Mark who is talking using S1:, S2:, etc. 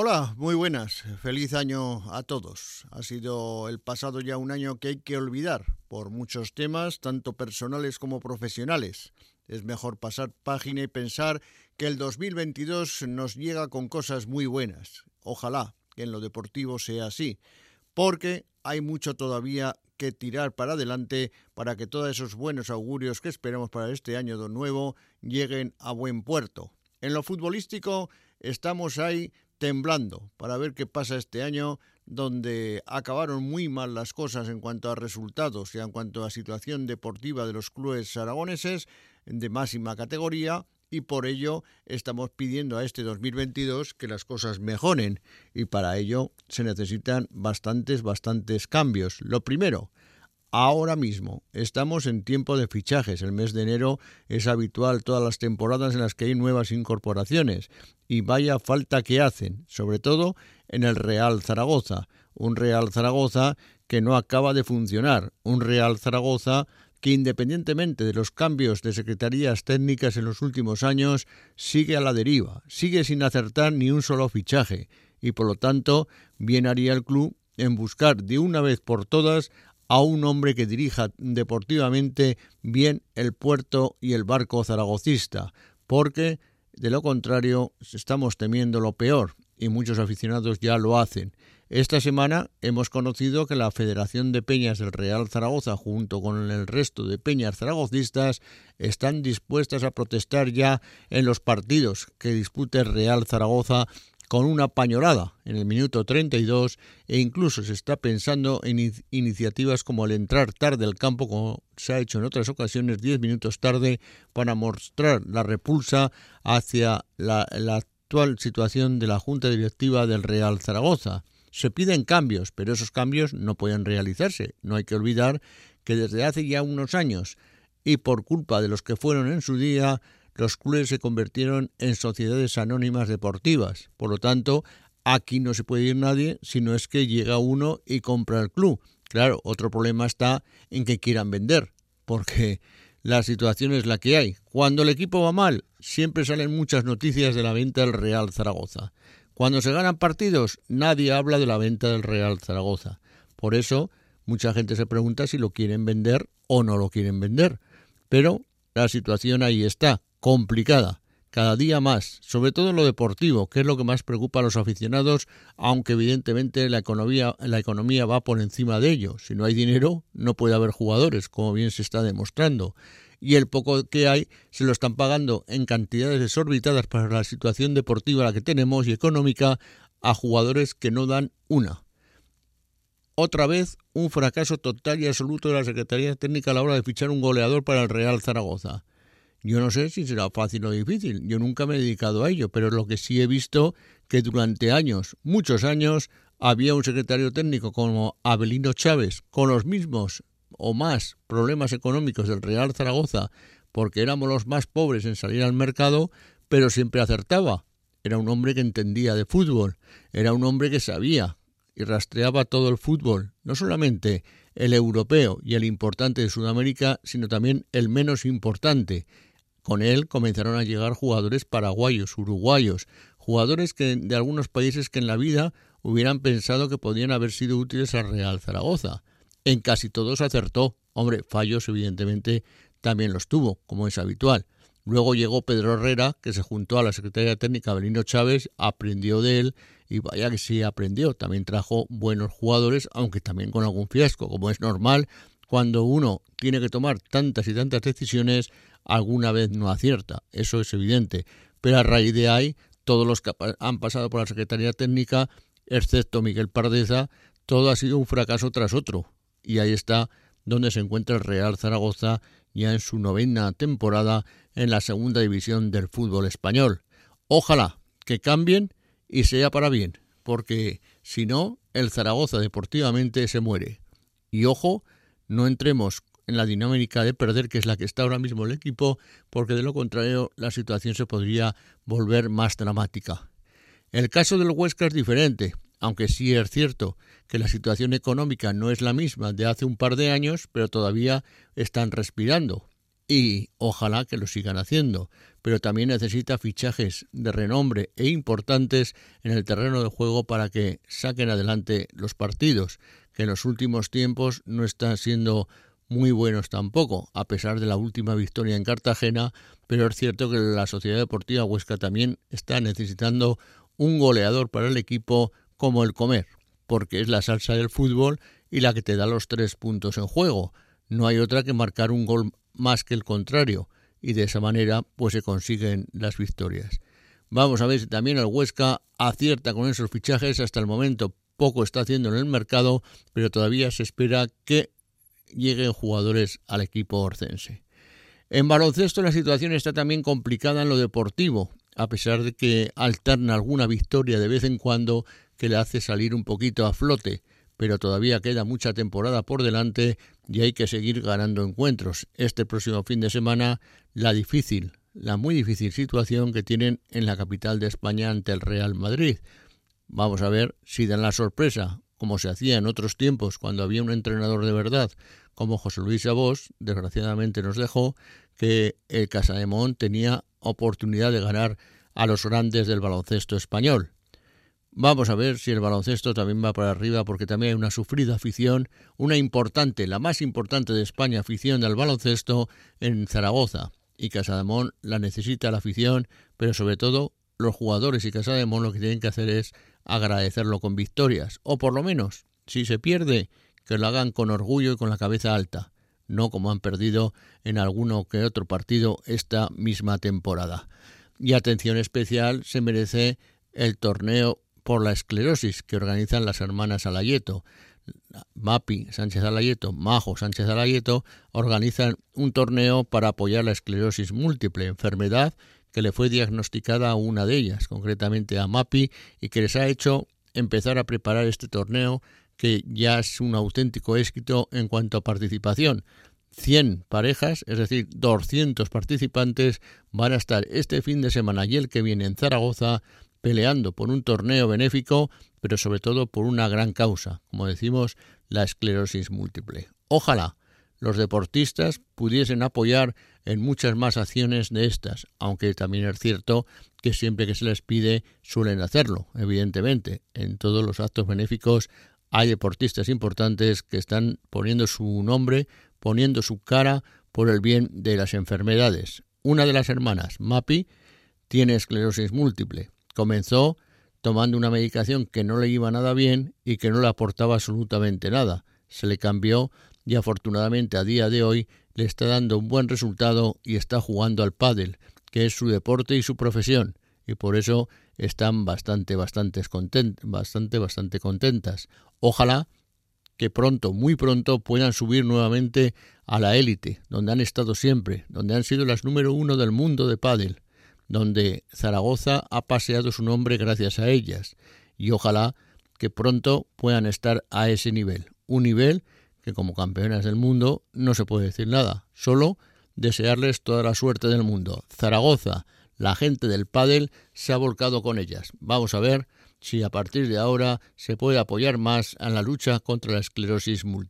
S1: Hola, muy buenas. Feliz año a todos. Ha sido el pasado ya un año que hay que olvidar por muchos temas, tanto personales como profesionales. Es mejor pasar página y pensar que el 2022 nos llega con cosas muy buenas. Ojalá que en lo deportivo sea así, porque hay mucho todavía que tirar para adelante para que todos esos buenos augurios que esperamos para este año nuevo lleguen a buen puerto. En lo futbolístico estamos ahí temblando para ver qué pasa este año, donde acabaron muy mal las cosas en cuanto a resultados y en cuanto a situación deportiva de los clubes aragoneses de máxima categoría y por ello estamos pidiendo a este 2022 que las cosas mejoren y para ello se necesitan bastantes, bastantes cambios. Lo primero, ahora mismo. Estamos en tiempo de fichajes. El mes de enero es habitual todas las temporadas en las que hay nuevas incorporaciones. Y vaya falta que hacen, sobre todo en el Real Zaragoza. Un Real Zaragoza que no acaba de funcionar. Un Real Zaragoza que independientemente de los cambios de secretarías técnicas en los últimos años, sigue a la deriva, sigue sin acertar ni un solo fichaje, y por lo tanto bien haría el club en buscar de una vez por todas a un hombre que dirija deportivamente bien el puerto y el barco zaragocista, porque de lo contrario estamos temiendo lo peor y muchos aficionados ya lo hacen. Esta semana hemos conocido que la Federación de Peñas del Real Zaragoza, junto con el resto de peñas zaragocistas, están dispuestas a protestar ya en los partidos que dispute Real Zaragoza con una pañolada en el minuto 32 e incluso se está pensando en iniciativas como el entrar tarde al campo, como se ha hecho en otras ocasiones, 10 minutos tarde, para mostrar la repulsa hacia la, la actual situación de la Junta Directiva del Real Zaragoza. Se piden cambios, pero esos cambios no pueden realizarse. No hay que olvidar que desde hace ya unos años y por culpa de los que fueron en su día, los clubes se convirtieron en sociedades anónimas deportivas. Por lo tanto, aquí no se puede ir nadie si no es que llega uno y compra el club. Claro, otro problema está en que quieran vender, porque la situación es la que hay. Cuando el equipo va mal, siempre salen muchas noticias de la venta del Real Zaragoza. Cuando se ganan partidos, nadie habla de la venta del Real Zaragoza. Por eso, mucha gente se pregunta si lo quieren vender o no lo quieren vender. Pero la situación ahí está complicada, cada día más, sobre todo en lo deportivo, que es lo que más preocupa a los aficionados, aunque evidentemente la economía, la economía va por encima de ello. Si no hay dinero, no puede haber jugadores, como bien se está demostrando. Y el poco que hay se lo están pagando en cantidades desorbitadas para la situación deportiva la que tenemos y económica a jugadores que no dan una. Otra vez, un fracaso total y absoluto de la Secretaría Técnica a la hora de fichar un goleador para el Real Zaragoza. Yo no sé si será fácil o difícil, yo nunca me he dedicado a ello, pero lo que sí he visto que durante años, muchos años, había un secretario técnico como Abelino Chávez, con los mismos o más problemas económicos del Real Zaragoza, porque éramos los más pobres en salir al mercado, pero siempre acertaba. Era un hombre que entendía de fútbol, era un hombre que sabía y rastreaba todo el fútbol, no solamente el europeo y el importante de Sudamérica, sino también el menos importante, con él comenzaron a llegar jugadores paraguayos, uruguayos, jugadores de algunos países que en la vida hubieran pensado que podían haber sido útiles al Real Zaragoza. En casi todos acertó. Hombre, fallos evidentemente también los tuvo, como es habitual. Luego llegó Pedro Herrera, que se juntó a la Secretaría Técnica Belino Chávez, aprendió de él y vaya que sí aprendió. También trajo buenos jugadores, aunque también con algún fiasco, como es normal cuando uno tiene que tomar tantas y tantas decisiones alguna vez no acierta, eso es evidente. Pero a raíz de ahí, todos los que han pasado por la Secretaría Técnica, excepto Miguel Pardeza, todo ha sido un fracaso tras otro. Y ahí está donde se encuentra el Real Zaragoza ya en su novena temporada en la segunda división del fútbol español. Ojalá que cambien y sea para bien, porque si no, el Zaragoza deportivamente se muere. Y ojo, no entremos en la dinámica de perder, que es la que está ahora mismo el equipo, porque de lo contrario la situación se podría volver más dramática. El caso del Huesca es diferente, aunque sí es cierto que la situación económica no es la misma de hace un par de años, pero todavía están respirando. y ojalá que lo sigan haciendo, pero también necesita fichajes de renombre e importantes en el terreno de juego para que saquen adelante los partidos, que en los últimos tiempos no están siendo muy buenos tampoco, a pesar de la última victoria en Cartagena, pero es cierto que la Sociedad Deportiva Huesca también está necesitando un goleador para el equipo como el comer, porque es la salsa del fútbol y la que te da los tres puntos en juego. No hay otra que marcar un gol más que el contrario, y de esa manera pues se consiguen las victorias. Vamos a ver si también el Huesca acierta con esos fichajes. Hasta el momento poco está haciendo en el mercado, pero todavía se espera que lleguen jugadores al equipo orcense. En baloncesto la situación está también complicada en lo deportivo, a pesar de que alterna alguna victoria de vez en cuando que le hace salir un poquito a flote, pero todavía queda mucha temporada por delante y hay que seguir ganando encuentros. Este próximo fin de semana la difícil, la muy difícil situación que tienen en la capital de España ante el Real Madrid. Vamos a ver si dan la sorpresa como se hacía en otros tiempos cuando había un entrenador de verdad como José Luis Abos, desgraciadamente nos dejó que el Casademón tenía oportunidad de ganar a los grandes del baloncesto español. Vamos a ver si el baloncesto también va para arriba porque también hay una sufrida afición, una importante, la más importante de España, afición del baloncesto en Zaragoza. Y Casademón la necesita la afición, pero sobre todo los jugadores y Casademón lo que tienen que hacer es agradecerlo con victorias, o por lo menos, si se pierde, que lo hagan con orgullo y con la cabeza alta, no como han perdido en alguno que otro partido esta misma temporada. Y atención especial se merece el torneo por la esclerosis que organizan las hermanas Alayeto. MAPI Sánchez Alayeto, Majo Sánchez Alayeto organizan un torneo para apoyar la esclerosis múltiple, enfermedad que le fue diagnosticada una de ellas, concretamente a MAPI, y que les ha hecho empezar a preparar este torneo que ya es un auténtico éxito en cuanto a participación. 100 parejas, es decir, 200 participantes, van a estar este fin de semana y el que viene en Zaragoza peleando por un torneo benéfico, pero sobre todo por una gran causa, como decimos, la esclerosis múltiple. Ojalá los deportistas pudiesen apoyar en muchas más acciones de estas, aunque también es cierto que siempre que se les pide suelen hacerlo, evidentemente. En todos los actos benéficos hay deportistas importantes que están poniendo su nombre, poniendo su cara por el bien de las enfermedades. Una de las hermanas, Mapi, tiene esclerosis múltiple. Comenzó tomando una medicación que no le iba nada bien y que no le aportaba absolutamente nada. Se le cambió y afortunadamente a día de hoy le está dando un buen resultado y está jugando al pádel, que es su deporte y su profesión, y por eso están bastante, bastante, bastante, bastante contentas. Ojalá que pronto, muy pronto, puedan subir nuevamente a la élite, donde han estado siempre, donde han sido las número uno del mundo de pádel, donde Zaragoza ha paseado su nombre gracias a ellas, y ojalá que pronto puedan estar a ese nivel, un nivel que como campeonas del mundo no se puede decir nada, solo desearles toda la suerte del mundo. Zaragoza, la gente del pádel se ha volcado con ellas. Vamos a ver si a partir de ahora se puede apoyar más en la lucha contra la esclerosis múltiple.